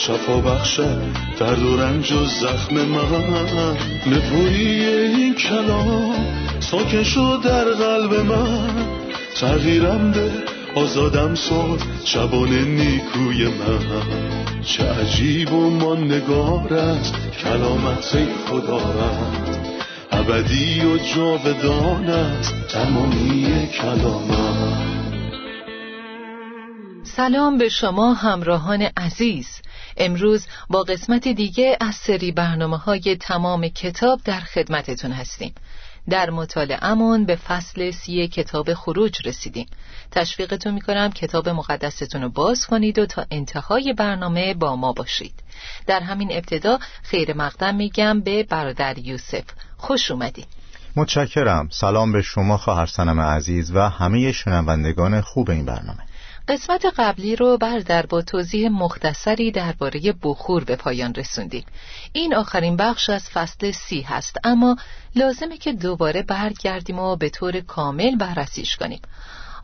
شفا بخشد درد و رنج و زخم من. نپویی این کلام ساکن شد در قلب من. تغییرم ده آزادم ساد شبان نیکوی من. چه عجیب و نگار است کلامت خدا رد ابدی و جاودان است تمامی کلامت. سلام به شما همراهان عزیز. امروز با قسمت دیگه از سری برنامه های تمام کتاب در خدمتتون هستیم. در مطالعهمون به فصل سی کتاب خروج رسیدیم. تشویقتون می‌کنم کتاب مقدستون رو باز کنید و تا انتهای برنامه با ما باشید. در همین ابتدا خیر مقدم میگم به برادر یوسف. خوش اومدید متشکرم. سلام به شما خواهر سنم عزیز و همه شنوندگان خوب این برنامه. قسمت قبلی رو بردر با توضیح مختصری درباره بخور به پایان رسوندیم. این آخرین بخش از فصل سی هست اما لازمه که دوباره برگردیم و به طور کامل بررسیش کنیم.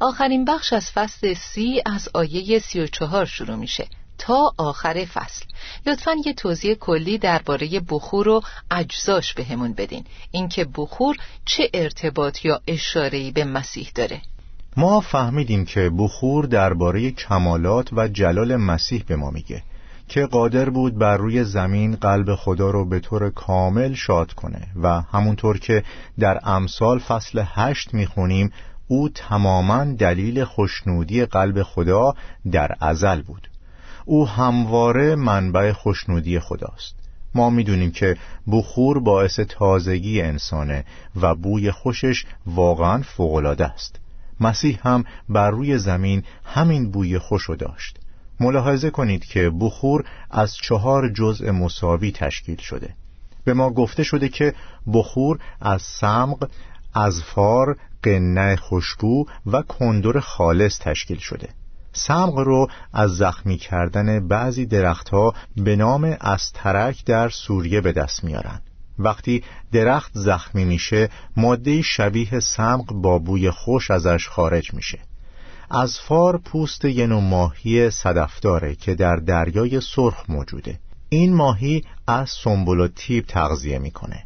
آخرین بخش از فصل سی از آیه سی و چهار شروع میشه. تا آخر فصل. لطفا یه توضیح کلی درباره بخور و اجزاش بهمون بدین. اینکه بخور چه ارتباط یا اشاره‌ای به مسیح داره؟ ما فهمیدیم که بخور درباره کمالات و جلال مسیح به ما میگه که قادر بود بر روی زمین قلب خدا رو به طور کامل شاد کنه و همونطور که در امثال فصل هشت می‌خونیم او تماما دلیل خوشنودی قلب خدا در ازل بود. او همواره منبع خوشنودی خداست. ما می‌دونیم که بخور باعث تازگی انسانه و بوی خوشش واقعا فوقالعاده است. مسیح هم بر روی زمین همین بوی خوشو داشت. ملاحظه کنید که بخور از چهار جزء مساوی تشکیل شده. به ما گفته شده که بخور از سمق، فار، قنه خوشبو و کندور خالص تشکیل شده. سمق رو از زخمی کردن بعضی درختها به نام استرک در سوریه به دست میارن. وقتی درخت زخمی میشه ماده شبیه سمق با بوی خوش ازش خارج میشه. از فار پوست یه نوع ماهی صدفداره که در دریای سرخ موجوده. این ماهی از سنبول و تیب تغذیه می‌کنه.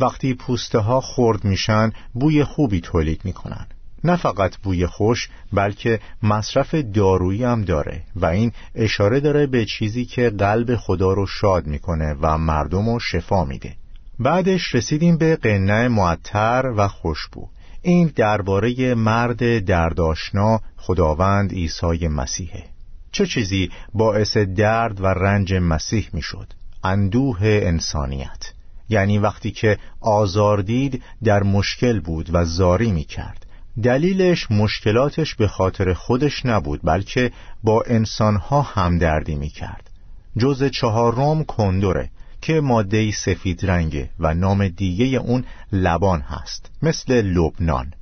وقتی پوسته ها خرد میشن بوی خوبی تولید می‌کنن. نه فقط بوی خوش بلکه مصرف دارویی هم داره و این اشاره داره به چیزی که قلب خدا رو شاد می‌کنه و مردم رو شفا میده. بعدش رسیدیم به قنه معطر و خوشبو. این درباره مرد درداشنا خداوند عیسی مسیحه چه چیزی باعث درد و رنج مسیح می‌شد؟ اندوه انسانیت. یعنی وقتی که آزار دید در مشکل بود و زاری می کرد دلیلش مشکلاتش به خاطر خودش نبود بلکه با انسانها همدردی می کرد جز چهارم کندوره که ماده سفید رنگه و نام دیگه اون لبان هست مثل لبنان.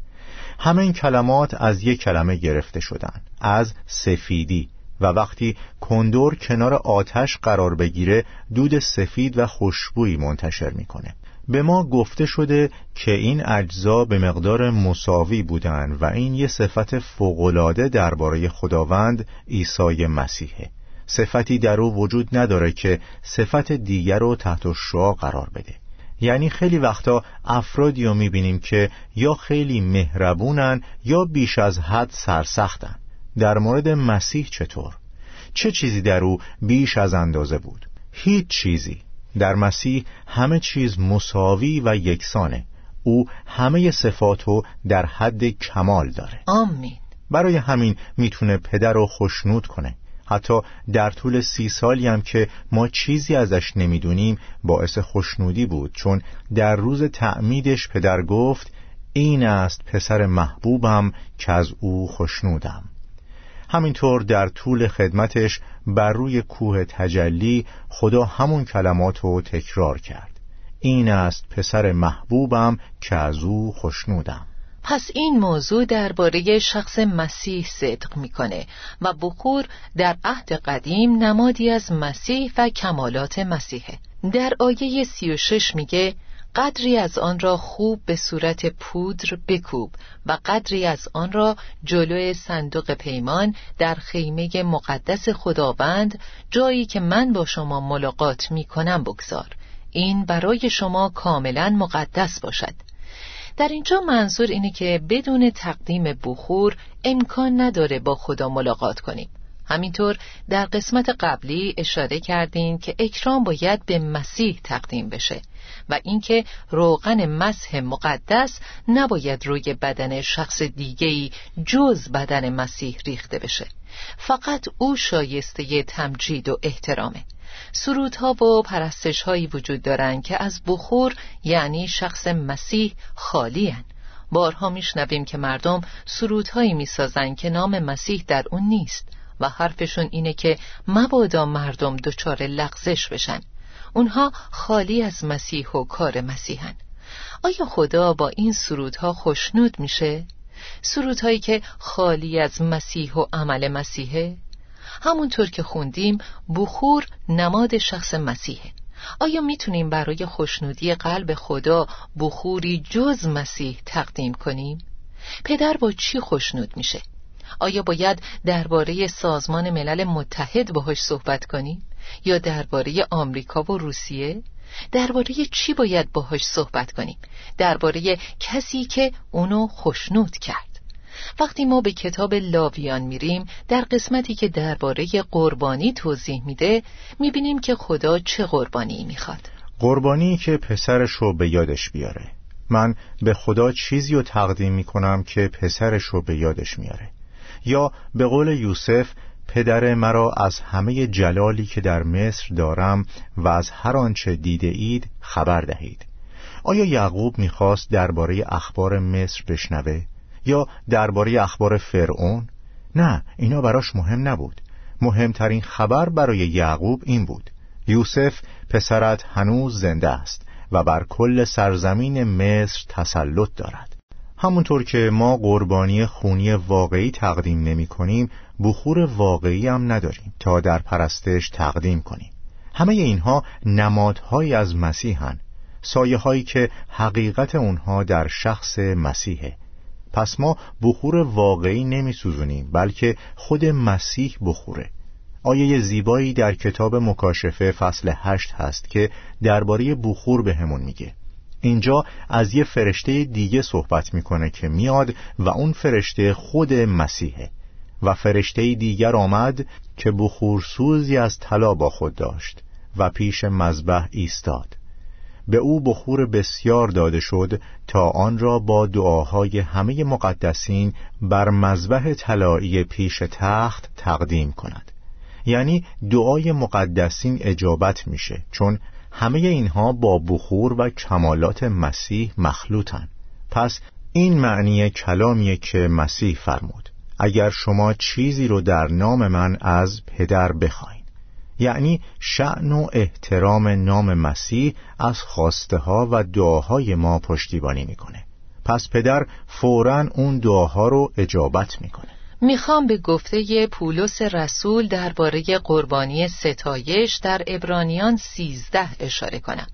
همه این کلمات از یک کلمه گرفته شدن از سفیدی. و وقتی کندور کنار آتش قرار بگیره دود سفید و خوشبویی منتشر می‌کنه. به ما گفته شده که این اجزا به مقدار مساوی بودند و این یه صفت فوقالعاده درباره خداوند عیسی مسیحه. صفتی در او وجود نداره که صفت دیگر رو تحت شعا قرار بده. یعنی خیلی وقتا افرادی رو می‌بینیم که یا خیلی مهربونن یا بیش از حد سرسختن. در مورد مسیح چطور؟ چه چیزی در او بیش از اندازه بود؟ هیچ چیزی. در مسیح همه چیز مساوی و یکسانه. او همه صفاتو در حد کمال داره. آمین. برای همین می‌تونه پدر رو خوشنود کنه. حتی در طول سی سالی هم که ما چیزی ازش نمی‌دونیم باعث خوشنودی بود. چون در روز تعمیدش پدر گفت این است پسر محبوبم که از او خوشنودم. همینطور در طول خدمتش بر روی کوه تجلی خدا همون کلمات رو تکرار کرد. این است پسر محبوبم که از او خوشنودم. پس این موضوع درباره شخص مسیح صدق می‌کنه و بخور در عهد قدیم نمادی از مسیح و کمالات مسیحه. در آیه 36 میگه قدری از آن را خوب به صورت پودر بکوب و قدری از آن را جلوی صندوق پیمان در خیمه مقدس خداوند جایی که من با شما ملاقات می کنم بگذار. این برای شما کاملا مقدس باشد. در اینجا منظور اینه که بدون تقدیم بخور امکان نداره با خدا ملاقات کنیم. همینطور در قسمت قبلی اشاره کردیم که اکرام باید به مسیح تقدیم بشه و اینکه روغن مسح مقدس نباید روی بدن شخص دیگهی جز بدن مسیح ریخته بشه. فقط او شایسته تمجید و احترامه. سرودها و پرستش هایی وجود دارند که از بخور یعنی شخص مسیح خالی هن. بارها میشنویم که مردم سرودهایی می‌سازند که نام مسیح در اون نیست و حرفشون اینه که مبادا مردم دچار لغزش بشن اونها خالی از مسیح و کار مسیحن آیا خدا با این سرودها خوشنود میشه؟ سرودهایی که خالی از مسیح و عمل مسیحه؟ همونطور که خوندیم بخور نماد شخص مسیحه آیا می‌تونیم برای خوشنودی قلب خدا بخوری جز مسیح تقدیم کنیم؟ پدر با چی خوشنود میشه؟ آیا باید درباره سازمان ملل متحد باهاش صحبت کنیم؟ یا درباره آمریکا و روسیه؟ درباره چی باید باهاش صحبت کنیم؟ درباره کسی که اونو خوشنود کرد وقتی ما به کتاب لاویان میریم در قسمتی که درباره قربانی توضیح میده می‌بینیم که خدا چه قربانی می‌خواد. قربانی که پسرش رو به یادش بیاره. من به خدا چیزی رو تقدیم می‌کنم که پسرش رو به یادش میاره یا به قول یوسف پدر مرا از همه جلالی که در مصر دارم و از هر آنچه دیده اید خبر دهید. آیا یعقوب می‌خواست درباره اخبار مصر بشنوه؟ یا درباره اخبار فرعون؟ نه اینا براش مهم نبود. مهمترین خبر برای یعقوب این بود. یوسف پسرت هنوز زنده است و بر کل سرزمین مصر تسلط دارد. همونطور که ما قربانی خونی واقعی تقدیم نمی کنیم بخور واقعی هم نداریم تا در پرستش تقدیم کنیم. همه اینها نمادهایی از مسیحن. سایه هایی که حقیقت اونها در شخص مسیحه. پس ما بخور واقعی نمی سوزونیم بلکه خود مسیح بخوره. آیه زیبایی در کتاب مکاشفه فصل هشت هست که درباره بخور به همون میگه. اینجا از یه فرشته دیگه صحبت می‌کنه که میاد و اون فرشته خود مسیحه. و فرشته دیگر آمد که بخورسوزی از طلا با خود داشت و پیش مذبح ایستاد. به او بخور بسیار داده شد تا آن را با دعاهای همه مقدسین بر مذبح طلایی پیش تخت تقدیم کند. یعنی دعای مقدسین اجابت میشه چون همه اینها با بخور و کمالات مسیح مخلوطن. پس این معنی کلامیه که مسیح فرمود. اگر شما چیزی رو در نام من از پدر بخواین. یعنی شعن و احترام نام مسیح از خواسته ها و دعاهای ما پشتیبانی می‌کنه. پس پدر فورا اون دعاها رو اجابت می‌کنه. می‌خوام به گفته پولس رسول درباره قربانی ستایش در ابرانیان سیزده اشاره کنم.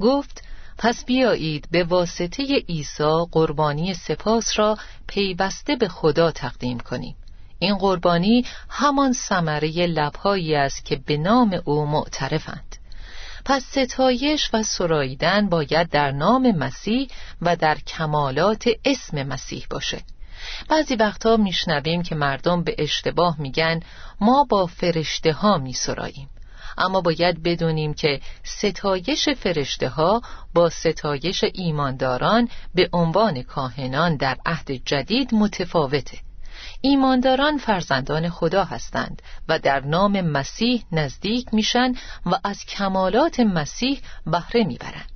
گفت پس بیایید به واسطه عیسی قربانی سپاس را پیوسته به خدا تقدیم کنیم. این قربانی همان ثمره لبهایی است که به نام او معترفند. پس ستایش و سراییدن باید در نام مسیح و در کمالات اسم مسیح باشه. بعضی وقتها میشنویم که مردم به اشتباه میگن ما با فرشته ها میسراییم. اما باید بدونیم که ستایش فرشته ها با ستایش ایمانداران به عنوان کاهنان در عهد جدید متفاوته. ایمانداران فرزندان خدا هستند و در نام مسیح نزدیک میشن و از کمالات مسیح بهره می‌برند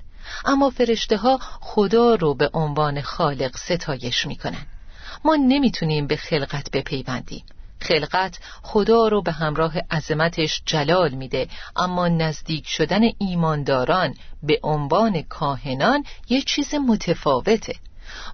اما فرشته ها خدا رو به عنوان خالق ستایش می‌کنن. ما نمی‌تونیم به خلقت بپیوندیم. خلقت خدا رو به همراه عظمتش جلال میده اما نزدیک شدن ایمانداران به عنوان کاهنان یه چیز متفاوته.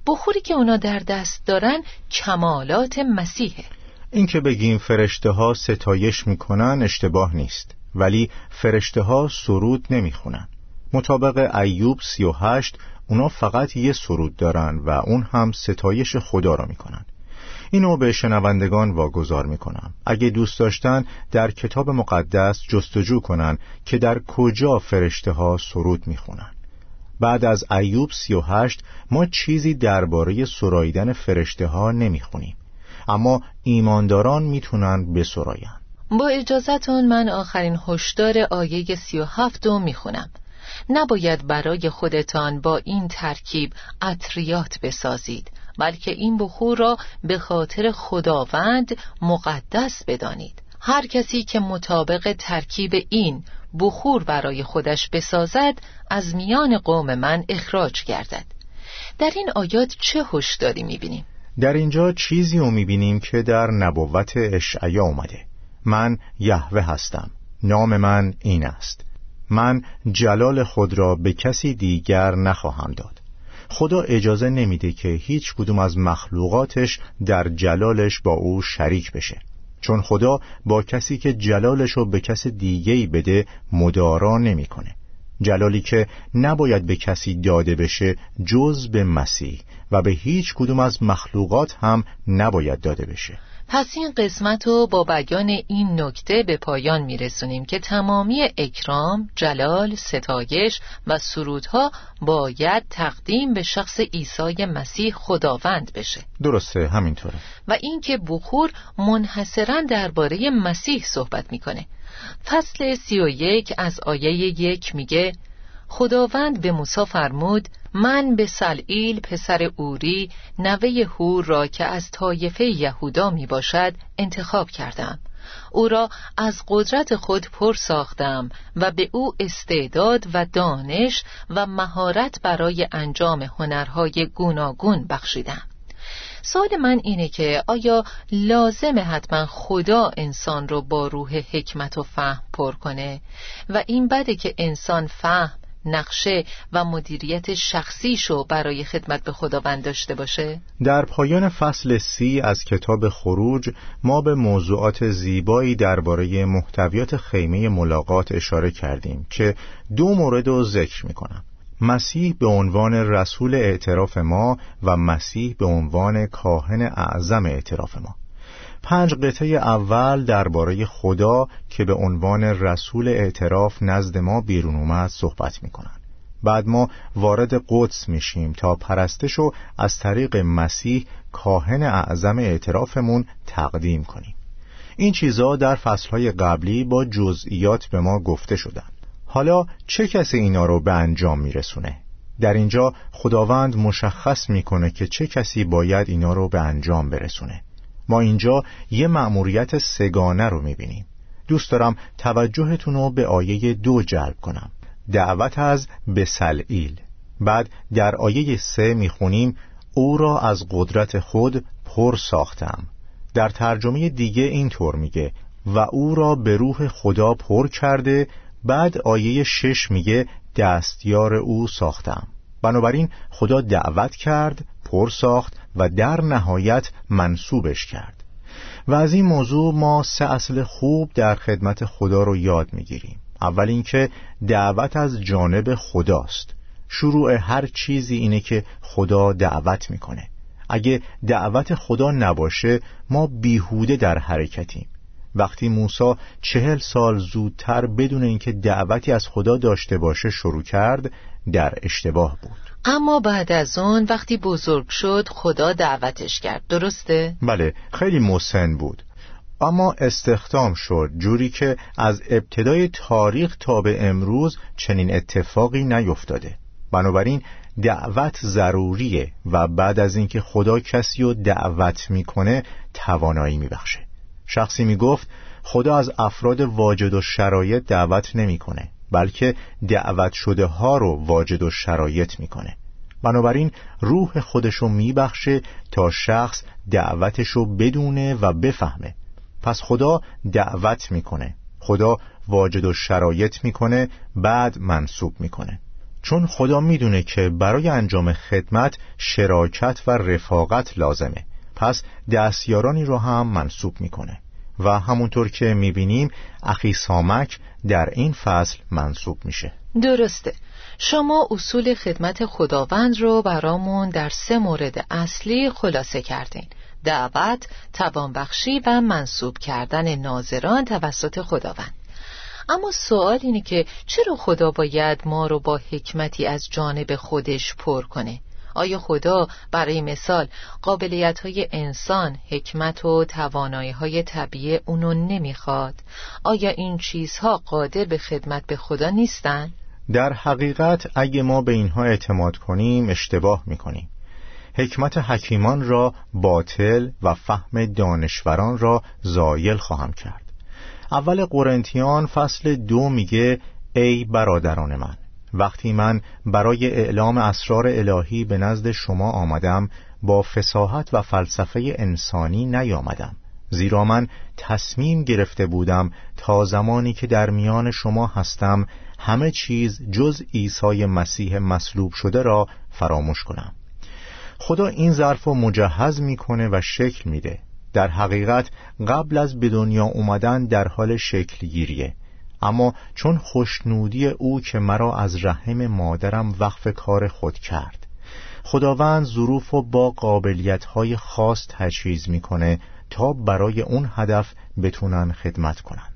بخوری که اونا در دست دارن کمالات مسیحه. این که بگیم فرشته ها ستایش می‌کنن اشتباه نیست ولی فرشته ها سرود نمی‌خونن. مطابق ایوب سی و هشت اونا فقط یه سرود دارن و اون هم ستایش خدا را می‌کنن. اینو به شنوندگان واگذار می‌کنم. اگه دوست داشتن در کتاب مقدس جستجو کنن که در کجا فرشته ها سرود می‌خونن. بعد از ایوب سی و هشت ما چیزی درباره سراییدن فرشته ها نمی‌خونیم. اما ایمانداران می‌تونن بسراین با اجازتون من آخرین هشدار آیه سی و هفت رو می‌خونم. نباید برای خودتان با این ترکیب اطریات بسازید بلکه این بخور را به خاطر خداوند مقدس بدانید. هر کسی که مطابق ترکیب این بخور برای خودش بسازد از میان قوم من اخراج گردد. در این آیات چه هشداری می‌بینیم؟ در اینجا چیزی رو می‌بینیم که در نبوت اشعیا اومده. من یهوه هستم. نام من این است. من جلال خود را به کسی دیگر نخواهم داد. خدا اجازه نمیده که هیچ کدوم از مخلوقاتش در جلالش با او شریک بشه. چون خدا با کسی که جلالش رو به کس دیگهی بده مدارا نمی‌کنه. جلالی که نباید به کسی داده بشه جز به مسیح و به هیچ کدوم از مخلوقات هم نباید داده بشه پس این قسمت رو با بیان این نکته به پایان میرسونیم که تمامی اکرام، جلال، ستایش و سرودها باید تقدیم به شخص عیسی مسیح خداوند بشه. درسته همینطوره. و اینکه بخور منحصرا درباره مسیح صحبت می‌کنه. فصل سی و یک از آیه یک میگه خداوند به موسی فرمود من به سلعیل پسر اوری نوه هور را که از طایفه یهودا می باشد انتخاب کردم. او را از قدرت خود پر ساختم و به او استعداد و دانش و مهارت برای انجام هنرهای گوناگون بخشیدم. سوال من اینه که آیا لازم حتما خدا انسان رو با روح حکمت و فهم پر کنه؟ و این بده که انسان فهم نقشه و مدیریت شخصیشو برای خدمت به خداوند داشته باشه؟ در پایان فصل سی از کتاب خروج ما به موضوعات زیبایی درباره محتویات خیمه ملاقات اشاره کردیم که دو مورد رو ذکر می‌کنم مسیح به عنوان رسول اعتراف ما و مسیح به عنوان کاهن اعظم اعتراف ما پنج قطعه اول درباره خدا که به عنوان رسول اعتراف نزد ما بیرون اومد صحبت می‌کنن بعد ما وارد قدس میشیم تا پرستشو از طریق مسیح کاهن اعظم اعترافمون تقدیم کنیم. این چیزا در فصلهای قبلی با جزئیات به ما گفته شدن حالا چه کسی اینا رو به انجام میرسونه؟ در اینجا خداوند مشخص می‌کنه که چه کسی باید اینا رو به انجام برسونه. ما اینجا یه مأموریت سگانه رو می‌بینیم. دوست دارم توجهتون رو به آیه دو جلب کنم. دعوت از بسلعیل. بعد در آیه سه می‌خونیم او را از قدرت خود پر ساختم. در ترجمه دیگه اینطور میگه و او را به روح خدا پر کرده. بعد آیه شش میگه دستیار او ساختم. بنابراین خدا دعوت کرد پر ساخت و در نهایت منصوبش کرد. و از این موضوع ما سه اصل خوب در خدمت خدا رو یاد می‌گیریم. اول اینکه دعوت از جانب خداست. شروع هر چیزی اینه که خدا دعوت می‌کنه. اگه دعوت خدا نباشه ما بیهوده در حرکتیم. وقتی موسی چهل سال زودتر بدون اینکه دعوتی از خدا داشته باشه شروع کرد در اشتباه بود. اما بعد از اون وقتی بزرگ شد خدا دعوتش کرد. درسته؟ بله خیلی مسن بود. اما استخدام شد جوری که از ابتدای تاریخ تا به امروز چنین اتفاقی نیفتاده. بنابراین دعوت ضروریه و بعد از اینکه خدا کسی رو دعوت می‌کنه توانایی میبخشه. شخصی می‌گفت خدا از افراد واجد و شرایط دعوت نمی‌کنه. بلکه دعوت شده ها رو واجد و شرایط می‌کنه. بنابراین روح خودشو میبخشه تا شخص دعوتشو بدونه و بفهمه. پس خدا دعوت می‌کنه. خدا واجد و شرایط می‌کنه بعد منصوب می‌کنه. چون خدا می‌دونه که برای انجام خدمت شراکت و رفاقت لازمه. پس دستیارانی رو هم منصوب می‌کنه. و همونطور که می‌بینیم اخی سامک در این فصل منصوب میشه. درسته. شما اصول خدمت خداوند رو برامون در سه مورد اصلی خلاصه کردین. دعوت، توانبخشی و منصوب کردن ناظران توسط خداوند. اما سوال اینه که چرا خدا باید ما رو با حکمتی از جانب خودش پر کنه؟ آیا خدا برای مثال قابلیت های انسان حکمت و توانایی های طبیعی اونو نمی‌خواد؟ آیا این چیزها قادر به خدمت به خدا نیستن؟ در حقیقت اگه ما به اینها اعتماد کنیم اشتباه می‌کنیم حکمت حکیمان را باطل و فهم دانشوران را زایل خواهم کرد اول قرنتیان فصل دو میگه ای برادران من وقتی من برای اعلام اسرار الهی به نزد شما آمدم با فساحت و فلسفه انسانی نیامدم. زیرا من تصمیم گرفته بودم تا زمانی که در میان شما هستم همه چیز جز عیسی مسیح مصلوب شده را فراموش کنم. خدا این ظرف رو مجهز می‌کنه و شکل میده. در حقیقت قبل از به دنیا اومدن در حال شکل گیریه اما چون خوشنودی او که مرا از رحم مادرم وقف کار خود کرد. خداوند ظروف و با قابلیت های خاص تجهیز می‌کنه تا برای اون هدف بتونن خدمت کنن.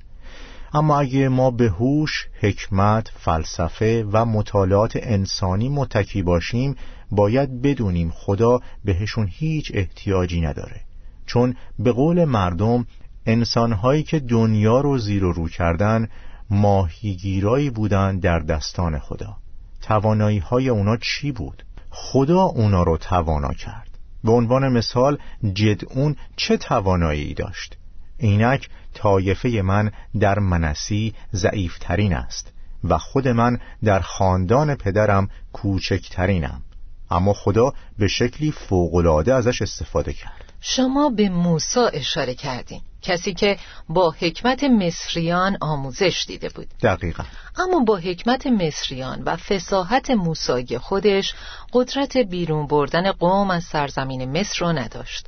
اما اگه ما به هوش، حکمت، فلسفه و مطالعات انسانی متکی باشیم باید بدونیم خدا بهشون هیچ احتیاجی نداره. چون به قول مردم انسانهایی که دنیا رو زیر و رو کردن ماهیگیرایی بودن در دستان خدا. توانایی های اونا چی بود؟ خدا اونا رو توانا کرد. به عنوان مثال جدعون چه توانایی داشت؟ اینک طایفه من در منسی ضعیفترین است و خود من در خاندان پدرم کوچکترینم. اما خدا به شکلی فوقالعاده ازش استفاده کرد. شما به موسی اشاره کردین. کسی که با حکمت مصریان آموزش دیده بود. دقیقا. اما با حکمت مصریان و فساحت موسای خودش قدرت بیرون بردن قوم از سرزمین مصر را نداشت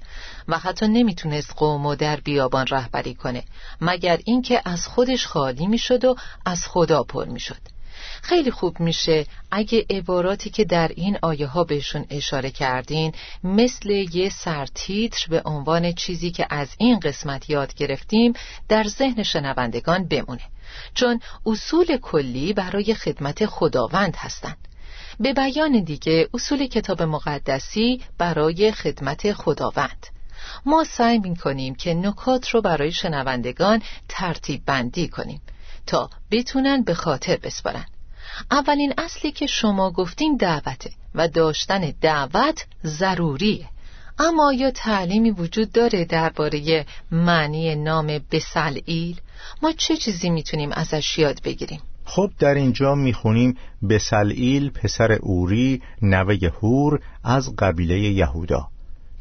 و حتی نمی‌تونست قوم و در بیابان رهبری کنه مگر اینکه از خودش خالی می‌شد و از خدا پر می‌شد. خیلی خوب میشه. اگه عباراتی که در این آیه ها بهشون اشاره کردین مثل یه سرتیتر به عنوان چیزی که از این قسمت یاد گرفتیم در ذهن شنوندگان بمونه. چون اصول کلی برای خدمت خداوند هستند به بیان دیگه اصول کتاب مقدسی برای خدمت خداوند. ما سعی می کنیم که نکات رو برای شنوندگان ترتیب بندی کنیم تا بتونن به خاطر بسپارن. اولین اصلی که شما گفتین دعوته و داشتن دعوت ضروریه. اما یا تعلیمی وجود داره درباره معنی نام بسلئیل ما چه چیزی می‌تونیم ازش یاد بگیریم؟ خب در اینجا می‌خونیم بسلئیل پسر اوری نوه هور از قبیله یهودا.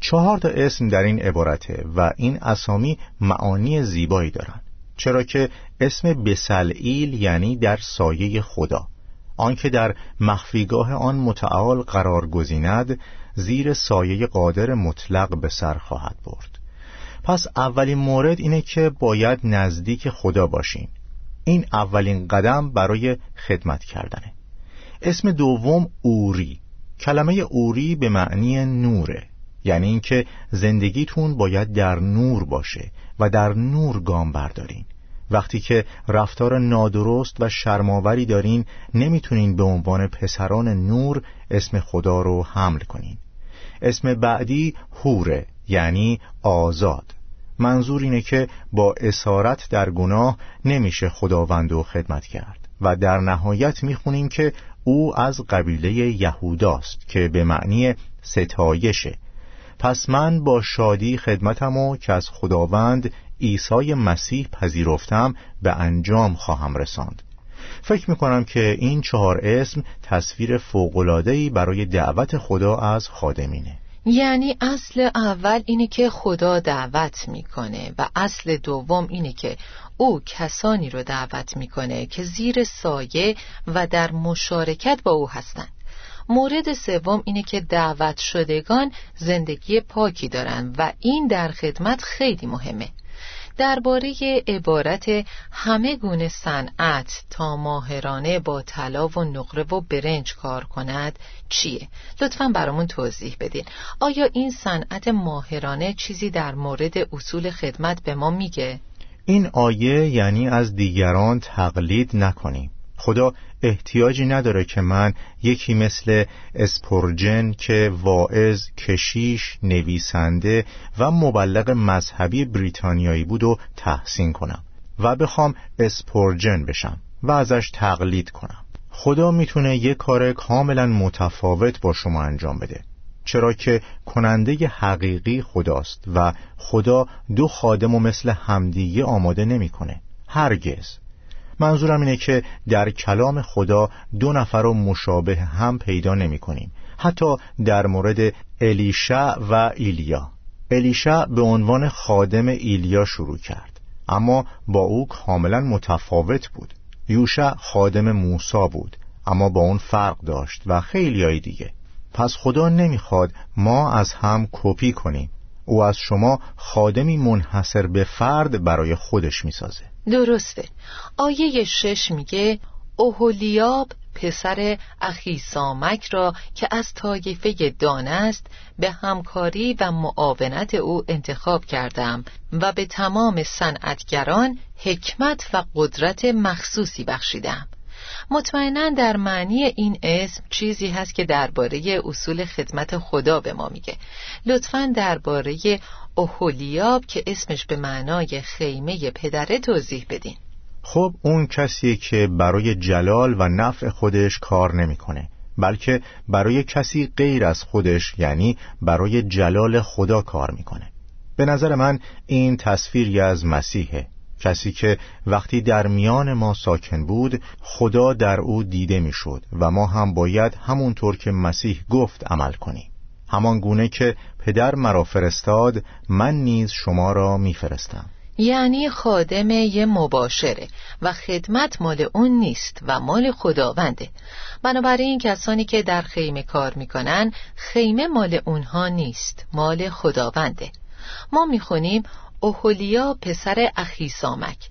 چهار تا اسم در این عبارته و این اسامی معانی زیبایی دارن. چرا که اسم بسلئیل یعنی در سایه خدا. آنکه در مخفیگاه آن متعال قرار گزیند زیر سایه قادر مطلق به سر خواهد برد. پس اولین مورد اینه که باید نزدیک خدا باشین این اولین قدم برای خدمت کردنه. اسم دوم اوری. کلمه اوری به معنی نوره. یعنی اینکه زندگیتون باید در نور باشه و در نور گام بردارین. وقتی که رفتار نادرست و شرماوری دارین نمی‌تونین به عنوان پسران نور اسم خدا رو حمل کنین. اسم بعدی هوره یعنی آزاد. منظور اینه که با اسارت در گناه نمیشه خداوند و خدمت کرد و در نهایت می‌خونیم که او از قبیله یهوداست که به معنی ستایشه. پس من با شادی خدمتمو که از خداوند عیسی مسیح پذیرفتم به انجام خواهم رساند. فکر می‌کنم که این چهار اسم تصویر فوقلادهی برای دعوت خدا از خادمینه. یعنی اصل اول اینه که خدا دعوت می‌کنه و اصل دوم اینه که او کسانی رو دعوت می‌کنه که زیر سایه و در مشارکت با او هستند. مورد سوم اینه که دعوت شدگان زندگی پاکی دارن و این در خدمت خیلی مهمه. درباره عبارت همه گونه صنعت تا ماهرانه با طلا و نقره و برنج کار کند چیه؟ لطفا برامون توضیح بدین آیا این صنعت ماهرانه چیزی در مورد اصول خدمت به ما میگه؟ این آیه یعنی از دیگران تقلید نکنیم خدا احتیاجی نداره که من یکی مثل اسپورجن که واعظ، کشیش، نویسنده و مبلغ مذهبی بریتانیایی بود و تحسین کنم و بخوام اسپورجن بشم و ازش تقلید کنم. خدا می‌تونه یه کار کاملا متفاوت با شما انجام بده چرا که کننده حقیقی خداست و خدا دو خادم و مثل همدیگه آماده نمی‌کنه. هرگز. منظورم اینه که در کلام خدا دو نفر رو مشابه هم پیدا نمی کنیم. حتی در مورد الیشع و ایلیا. الیشع به عنوان خادم ایلیا شروع کرد اما با او کاملا متفاوت بود. یوشع خادم موسا بود اما با اون فرق داشت و خیلی های دیگه. پس خدا نمی‌خواد ما از هم کپی کنیم. او از شما خادمی منحصر به فرد برای خودش می‌سازه. درسته. آیه شش میگه اوهولیاب پسر اخی سامک را که از طایفه دان است به همکاری و معاونت او انتخاب کردم و به تمام صنعتگران حکمت و قدرت مخصوصی بخشیدم. مطمئنا در معنی این اسم چیزی هست که درباره اصول خدمت خدا به ما میگه. لطفا درباره اوهولیاب که اسمش به معنای خیمه پدره توضیح بدین. خب اون کسی که برای جلال و نفع خودش کار نمی‌کنه بلکه برای کسی غیر از خودش یعنی برای جلال خدا کار می‌کنه. به نظر من این تصویری از مسیحه. کسی که وقتی در میان ما ساکن بود خدا در او دیده می‌شد و ما هم باید همونطور که مسیح گفت عمل کنیم. همان گونه که پدر مرا فرستاد من نیز شما را میفرستم. یعنی خادم یه مباشره و خدمت مال اون نیست و مال خداونده. بنابراین کسانی که در خیمه کار می‌کنن خیمه مال اونها نیست مال خداونده. ما می‌خونیم اوهولیا پسر اخیسامک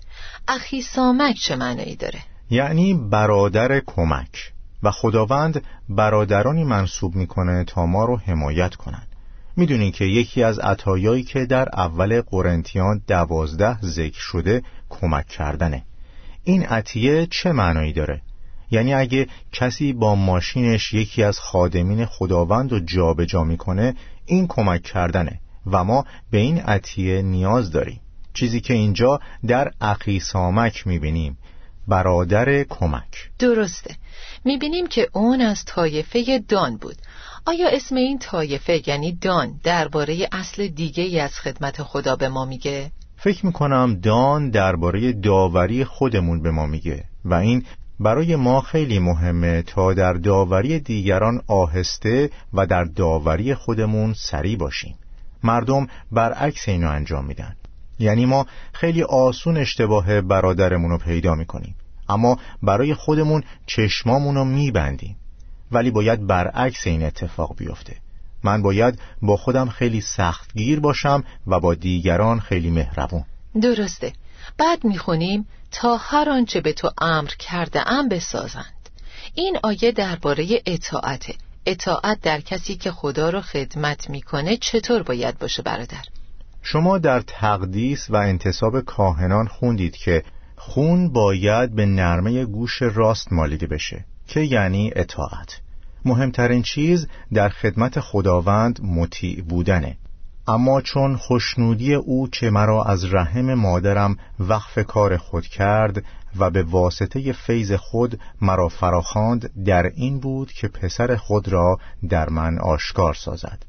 اخیسامک چه معنی داره؟ یعنی برادر کمک و خداوند برادرانی منصوب می‌کنه تا ما رو حمایت کنند. می‌دونین که یکی از عطایایی که در اول قرنتیان دوازده ذکر شده کمک کردنه این عطیه چه معنایی داره؟ یعنی اگه کسی با ماشینش یکی از خادمین خداوند رو جابجا می‌کنه این کمک کردنه و ما به این عطیه نیاز داریم. چیزی که اینجا در اقیسامک می‌بینیم. برادر کمک. درسته. می‌بینیم که اون از طایفه دان بود. آیا اسم این طایفه یعنی دان درباره اصل دیگه ای از خدمت خدا به ما میگه؟ فکر می‌کنم دان درباره داوری خودمون به ما میگه. و این برای ما خیلی مهمه تا در داوری دیگران آهسته و در داوری خودمون سریع باشیم. مردم برعکس اینو انجام میدن. یعنی ما خیلی آسون اشتباه برادرمون رو پیدا می‌کنیم. اما برای خودمون چشمامون رو میبندیم. ولی باید برعکس این اتفاق بیفته. من باید با خودم خیلی سختگیر باشم و با دیگران خیلی مهربون. درسته. بعد می‌خونیم تا هر آنچه به تو امر کرده ام بسازند. این آیه درباره اطاعته. اطاعت در کسی که خدا رو خدمت می‌کنه چطور باید باشه برادر؟ شما در تقدیس و انتصاب کاهنان خوندید که خون باید به نرمه گوش راست مالیده بشه که یعنی اطاعت مهمترین چیز در خدمت خداوند مطیع بودنه اما چون خوشنودی او که مرا از رحم مادرم وقف کار خود کرد و به واسطه فیض خود مرا فراخواند در این بود که پسر خود را در من آشکار سازد.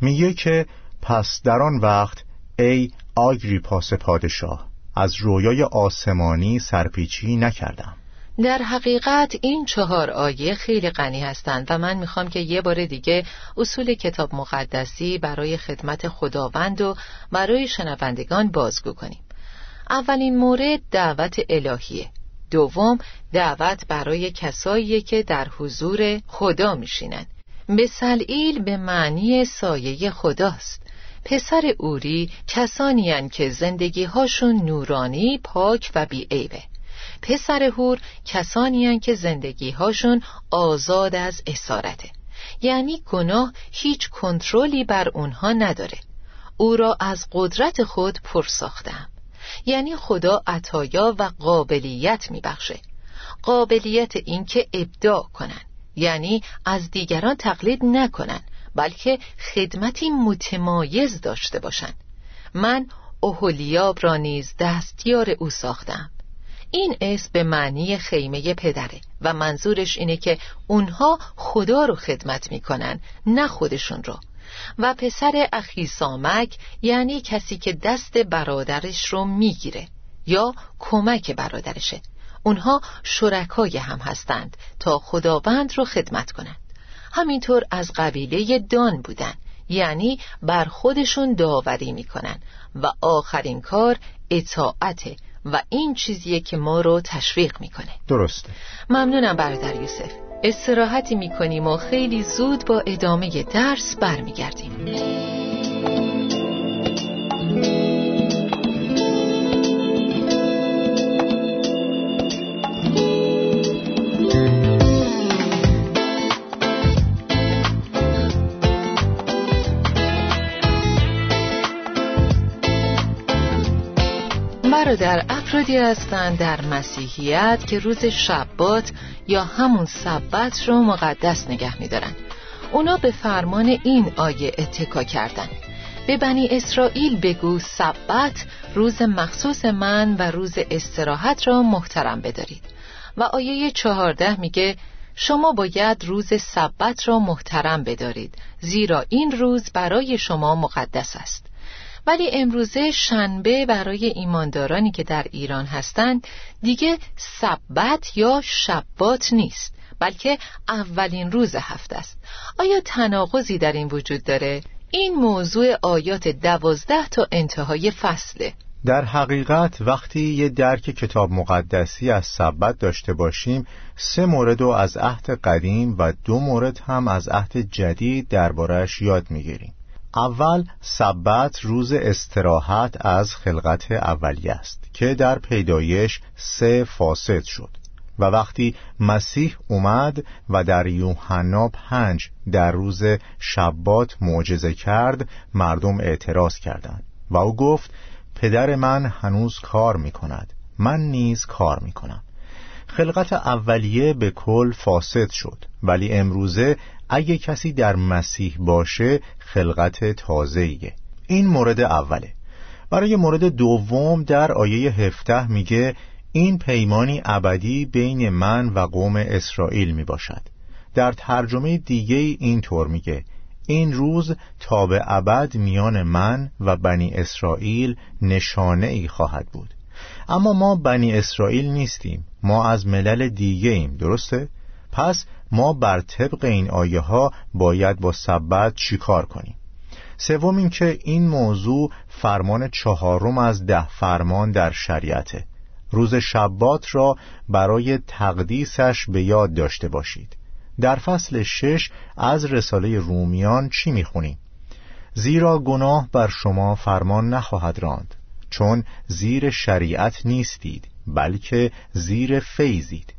میگه که پس در آن وقت ای پاس پادشاه از رویای آسمانی سرپیچی نکردم. در حقیقت این چهار آیه خیلی غنی هستند و من می‌خوام که یه بار دیگه اصول کتاب مقدسی برای خدمت خداوند و برای شنوندگان بازگو کنیم. اولین مورد دعوت الهیه. دوم دعوت برای کسایی که در حضور خدا میشینند. سلیل به معنی سایه خداست. پسر اوری کسانی که زندگی هاشون نورانی پاک و بیعیبه. پسر هور کسانی که زندگی هاشون آزاد از اسارته. یعنی گناه هیچ کنترلی بر اونها نداره. او را از قدرت خود پر ساختم یعنی خدا عطایا و قابلیت میبخشه. قابلیت اینکه ابداع کنن. یعنی از دیگران تقلید نکنن بلکه خدمتی متمایز داشته باشند من اوهلیاب را نیز دستیار او ساختم. این اسم به معنی خیمه پدره و منظورش اینه که اونها خدا رو خدمت می‌کنن نه خودشون رو. و پسر اخی سامک یعنی کسی که دست برادرش رو می‌گیره یا کمک برادرشه. اونها شرکای هم هستند تا خداوند رو خدمت کنند. همینطور از قبیله دان بودن یعنی بر خودشون داوری می‌کنن. و آخرین کار اطاعته و این چیزیه که ما رو تشویق می‌کنه. درسته. ممنونم برادر یوسف. استراحتی می‌کنیم و خیلی زود با ادامه درس برمیگردیم. برادر افرادی هستند در مسیحیت که روز شبات یا همون سبت رو مقدس نگه میدارن. اونا به فرمان این آیه اتکا کردن. به بنی اسرائیل بگو سبت روز مخصوص من و روز استراحت را محترم بدارید. و آیه چهارده میگه شما باید روز سبت را محترم بدارید زیرا این روز برای شما مقدس است. ولی امروزه شنبه برای ایماندارانی که در ایران هستند دیگه سبت یا شبات نیست بلکه اولین روز هفته است. آیا تناقضی در این وجود داره؟ این موضوع آیات دوازده تا انتهای فصله. در حقیقت وقتی یه درک کتاب مقدسی از سبت داشته باشیم سه مورد رو از عهد قدیم و دو مورد هم از عهد جدید دربارش یاد می‌گیریم. اول سبت روز استراحت از خلقت اولیه است که در پیدایش سه فاسد شد و وقتی مسیح اومد و در یوحنا پنج در روز شبات معجزه کرد مردم اعتراض کردند و او گفت پدر من هنوز کار می کند من نیز کار می کنم خلقت اولیه به کل فاسد شد. ولی امروزه اگه کسی در مسیح باشه خلقت تازهیه این مورد اوله. برای مورد دوم در آیه هفته میگه این پیمانی ابدی بین من و قوم اسرائیل می باشد در ترجمه دیگه این طور میگه این روز تا به ابد میان من و بنی اسرائیل نشانه ای خواهد بود. اما ما بنی اسرائیل نیستیم. ما از ملل دیگه ایم درسته؟ پس ما بر طبق این آیه ها باید با سبت چیکار کنیم سوم اینکه این موضوع فرمان چهارم از ده فرمان در شریعته روز شبات را برای تقدیسش به یاد داشته باشید در فصل شش از رساله رومیان چی می‌خونیم؟ زیرا گناه بر شما فرمان نخواهد راند چون زیر شریعت نیستید بلکه زیر فیزید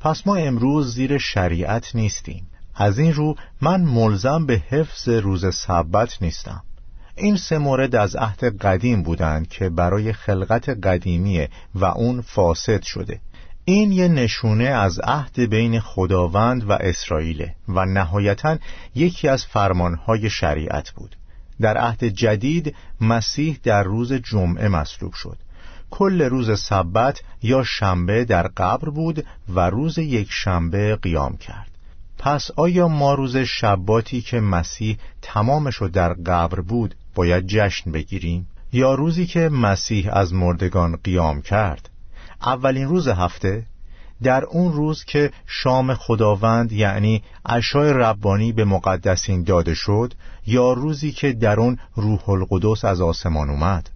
پس ما امروز زیر شریعت نیستیم. از این رو من ملزم به حفظ روز سبت نیستم. این سه مورد از عهد قدیم بودند که برای خلقت قدیمی و اون فاسد شده. این یه نشونه از عهد بین خداوند و اسرائیل و نهایتا یکی از فرمانهای شریعت بود. در عهد جدید مسیح در روز جمعه مصلوب شد. کل روز سبت یا شنبه در قبر بود و روز یک شنبه قیام کرد پس آیا ما روز شباتی که مسیح تمامش در قبر بود باید جشن بگیریم؟ یا روزی که مسیح از مردگان قیام کرد؟ اولین روز هفته؟ در اون روز که شام خداوند یعنی عشای ربانی به مقدسین داده شد یا روزی که در اون روح القدس از آسمان اومد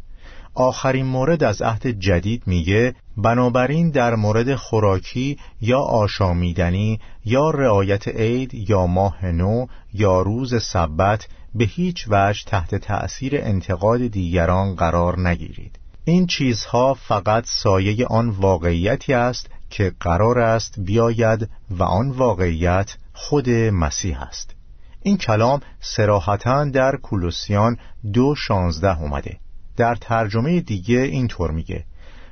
آخرین مورد از عهد جدید میگه بنابراین در مورد خوراکی یا آشامیدنی یا رعایت عید یا ماه نو یا روز سبت به هیچ وجه تحت تأثیر انتقاد دیگران قرار نگیرید. این چیزها فقط سایه آن واقعیتی است که قرار است بیاید و آن واقعیت خود مسیح است. این کلام سراحتا در کولوسیان دو شانزده اومده. در ترجمه دیگه اینطور میگه.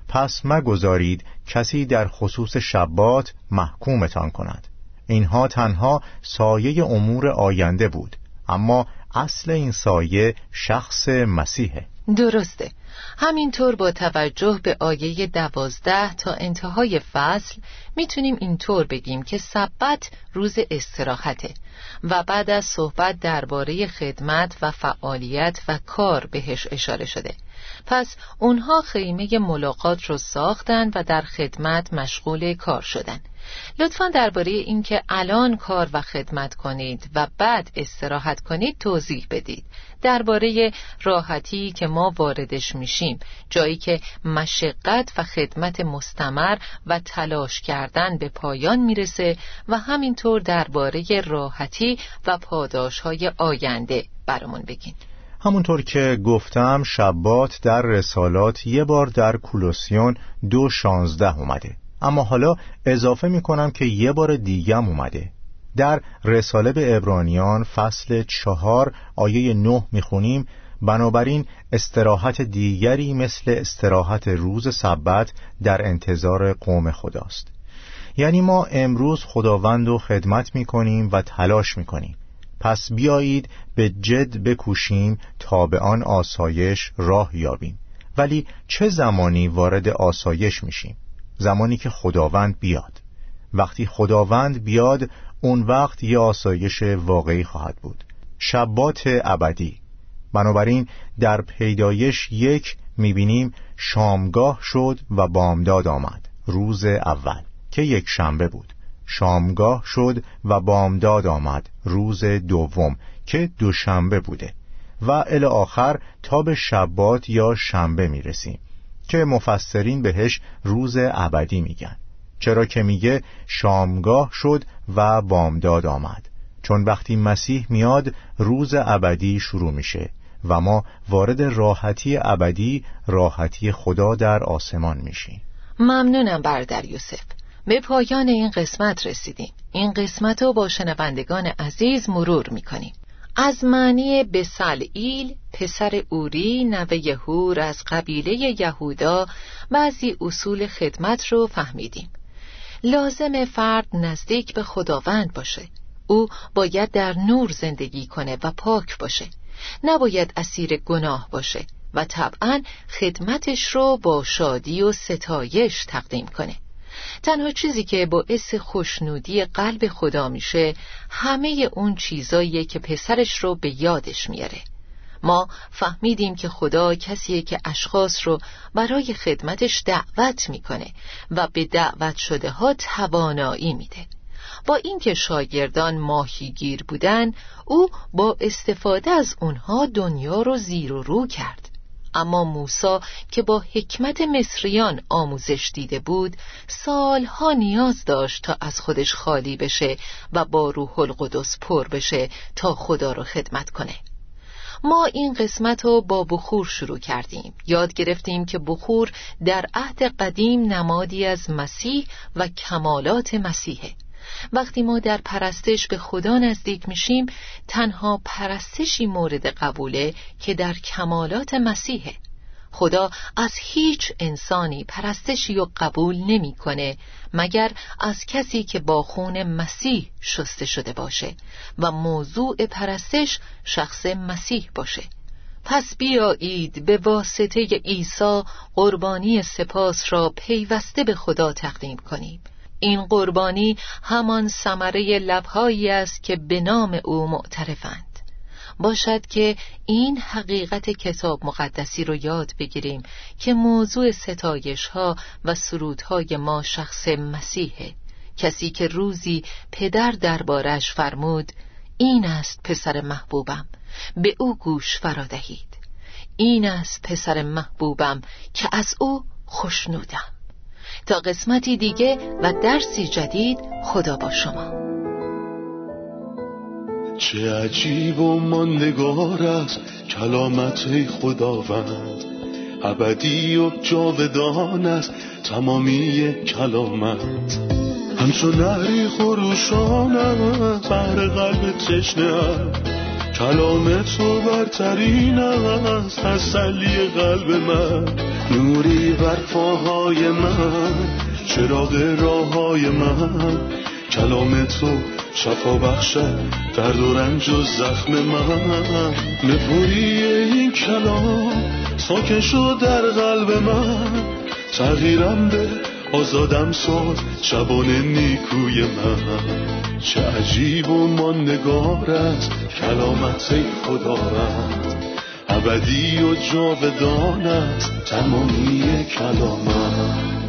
پس مگذارید کسی در خصوص شبات محکومتان کند. اینها تنها سایه امور آینده بود اما اصل این سایه شخص مسیحه. درسته. همینطور با توجه به آیه دوازده تا انتهای فصل می‌تونیم اینطور بگیم که سبت روز استراحته و بعد از صحبت درباره خدمت و فعالیت و کار بهش اشاره شده. پس اونها خیمه ملاقات رو ساختن و در خدمت مشغول کار شدن. لطفا درباره اینکه الان کار و خدمت کنید و بعد استراحت کنید توضیح بدید. درباره راحتی که ما واردش میشیم جایی که مشقت و خدمت مستمر و تلاش کردن به پایان می‌رسه و همینطور درباره راحتی و پاداش های آینده برامون بگین. همونطور که گفتم شبات در رسالات یه بار در کولوسیون دو شانزده اومده. اما حالا اضافه می کنم که یه بار دیگم اومده. در رساله به ابرانیان فصل چهار آیه نه می‌خونیم. بنابراین استراحت دیگری مثل استراحت روز سبت در انتظار قوم خداست. یعنی ما امروز خداوند و خدمت می‌کنیم و تلاش می‌کنیم. پس بیایید به جد بکوشیم تا به آن آسایش راه یابیم. ولی چه زمانی وارد آسایش میشیم؟ زمانی که خداوند بیاد. وقتی خداوند بیاد اون وقت یه آسایش واقعی خواهد بود. شبات ابدی. بنابراین در پیدایش یک می‌بینیم شامگاه شد و بامداد آمد. روز اول که یک شنبه بود. شامگاه شد و بامداد آمد. روز دوم که دوشنبه بوده. و الی آخر تا به شبات یا شنبه می‌رسیم. که مفسرین بهش روز ابدی میگن. چرا که میگه شامگاه شد و بامداد آمد. چون وقتی مسیح میاد روز ابدی شروع میشه و ما وارد راحتی ابدی راحتی خدا در آسمان میشیم. ممنونم بردر یوسف. به پایان این قسمت رسیدیم. این قسمت رو با شنوندگان عزیز مرور می‌کنیم. از معنی بسلئیل پسر اوری نوه یهور از قبیله یهودا بعضی اصول خدمت رو فهمیدیم. لازم فرد نزدیک به خداوند باشه. او باید در نور زندگی کنه و پاک باشه. نباید اسیر گناه باشه و طبعا خدمتش رو با شادی و ستایش تقدیم کنه. تنها چیزی که باعث خوشنودی قلب خدا میشه همه اون چیزاییه که پسرش رو به یادش میاره. ما فهمیدیم که خدا کسیه که اشخاص رو برای خدمتش دعوت می‌کنه و به دعوت شده ها توانایی میده. با اینکه شاگردان ماهیگیر بودن او با استفاده از اونها دنیا رو زیر و رو کرد. اما موسا که با حکمت مصریان آموزش دیده بود سالها نیاز داشت تا از خودش خالی بشه و با روح القدس پر بشه تا خدا رو خدمت کنه. ما این قسمت رو با بخور شروع کردیم. یاد گرفتیم که بخور در عهد قدیم نمادی از مسیح و کمالات مسیحه. وقتی ما در پرستش به خدا نزدیک میشیم تنها پرستشی مورد قبوله که در کمالات مسیحه. خدا از هیچ انسانی پرستشی و قبول نمی‌کنه مگر از کسی که با خون مسیح شسته شده باشه و موضوع پرستش شخص مسیح باشه. پس بیایید به واسطه عیسی قربانی سپاس را پیوسته به خدا تقدیم کنیم. این قربانی همان ثمره لبهایی است که به نام او معترفند. باشد که این حقیقت کتاب مقدسی رو یاد بگیریم که موضوع ستایش ها و سرودهای ما شخص مسیحه. کسی که روزی پدر دربارش فرمود این است پسر محبوبم به او گوش فرادهید. این است پسر محبوبم که از او خوشنودم. تا قسمتی دیگه و درسی جدید خدا با شما. چه عجیب و ماندگار است کلامت خداوند. ابدی و جاودان است تمامی کلامت. همچون نهری خروشان بر قلب تشنه کلام تو برترین است تسلی قلب من. نوری بر پاهای من چراغ راه های من. کلام تو شفا بخشد درد و رنج و زخم من. نپوری این کلام ساکن در قلب من. تغییرم به آزادم ساد شبان نیکوی من. چه عجیب و ماندگار است کلامت خداوند ابدی و جاودان است تمامی کلامت